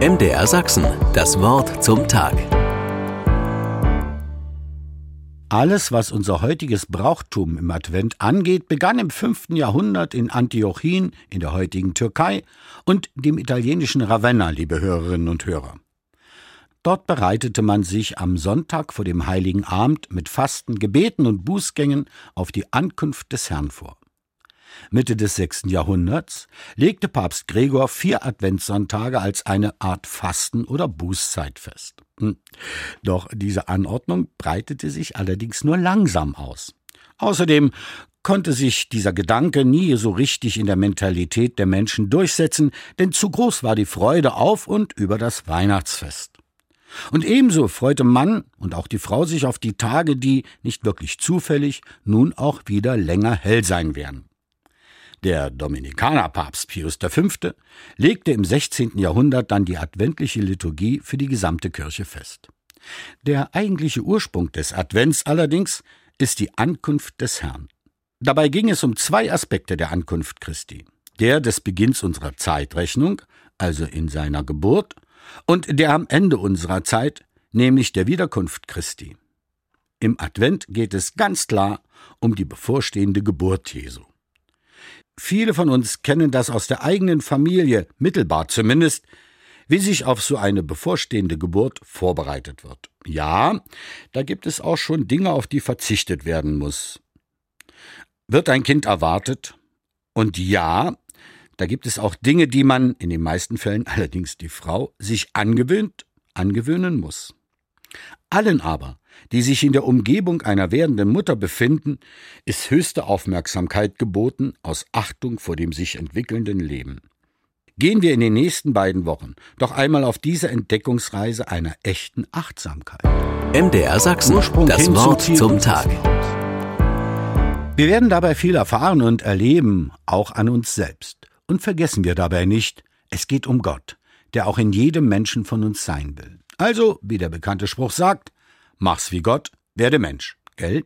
MDR Sachsen, das Wort zum Tag. Alles, was unser heutiges Brauchtum im Advent angeht, begann im 5. Jahrhundert in Antiochien in der heutigen Türkei und dem italienischen Ravenna, liebe Hörerinnen und Hörer. Dort bereitete man sich am Sonntag vor dem heiligen Abend mit Fasten, Gebeten und Bußgängen auf die Ankunft des Herrn vor. Mitte des 6. Jahrhunderts legte Papst Gregor vier Adventssonntage als eine Art Fasten- oder Bußzeit fest. Hm. Doch diese Anordnung breitete sich allerdings nur langsam aus. Außerdem konnte sich dieser Gedanke nie so richtig in der Mentalität der Menschen durchsetzen, denn zu groß war die Freude auf und über das Weihnachtsfest. Und ebenso freute Mann und auch die Frau sich auf die Tage, die, nicht wirklich zufällig, nun auch wieder länger hell sein werden. Der Dominikanerpapst Pius V. legte im 16. Jahrhundert dann die adventliche Liturgie für die gesamte Kirche fest. Der eigentliche Ursprung des Advents allerdings ist die Ankunft des Herrn. Dabei ging es um zwei Aspekte der Ankunft Christi. Der des Beginns unserer Zeitrechnung, also in seiner Geburt, und der am Ende unserer Zeit, nämlich der Wiederkunft Christi. Im Advent geht es ganz klar um die bevorstehende Geburt Jesu. Viele von uns kennen das aus der eigenen Familie, mittelbar zumindest, wie sich auf so eine bevorstehende Geburt vorbereitet wird. Ja, da gibt es auch schon Dinge, auf die verzichtet werden muss. Wird ein Kind erwartet? Und ja, da gibt es auch Dinge, die man, in den meisten Fällen allerdings die Frau, sich angewöhnt, angewöhnen muss. Allen aber, die sich in der Umgebung einer werdenden Mutter befinden, ist höchste Aufmerksamkeit geboten aus Achtung vor dem sich entwickelnden Leben. Gehen wir in den nächsten beiden Wochen doch einmal auf diese Entdeckungsreise einer echten Achtsamkeit. MDR Sachsen, Ursprung das Wort zum unseres Tag. Wir werden dabei viel erfahren und erleben, auch an uns selbst. Und vergessen wir dabei nicht, es geht um Gott, der auch in jedem Menschen von uns sein will. Also, wie der bekannte Spruch sagt, mach's wie Gott, werde Mensch, gell?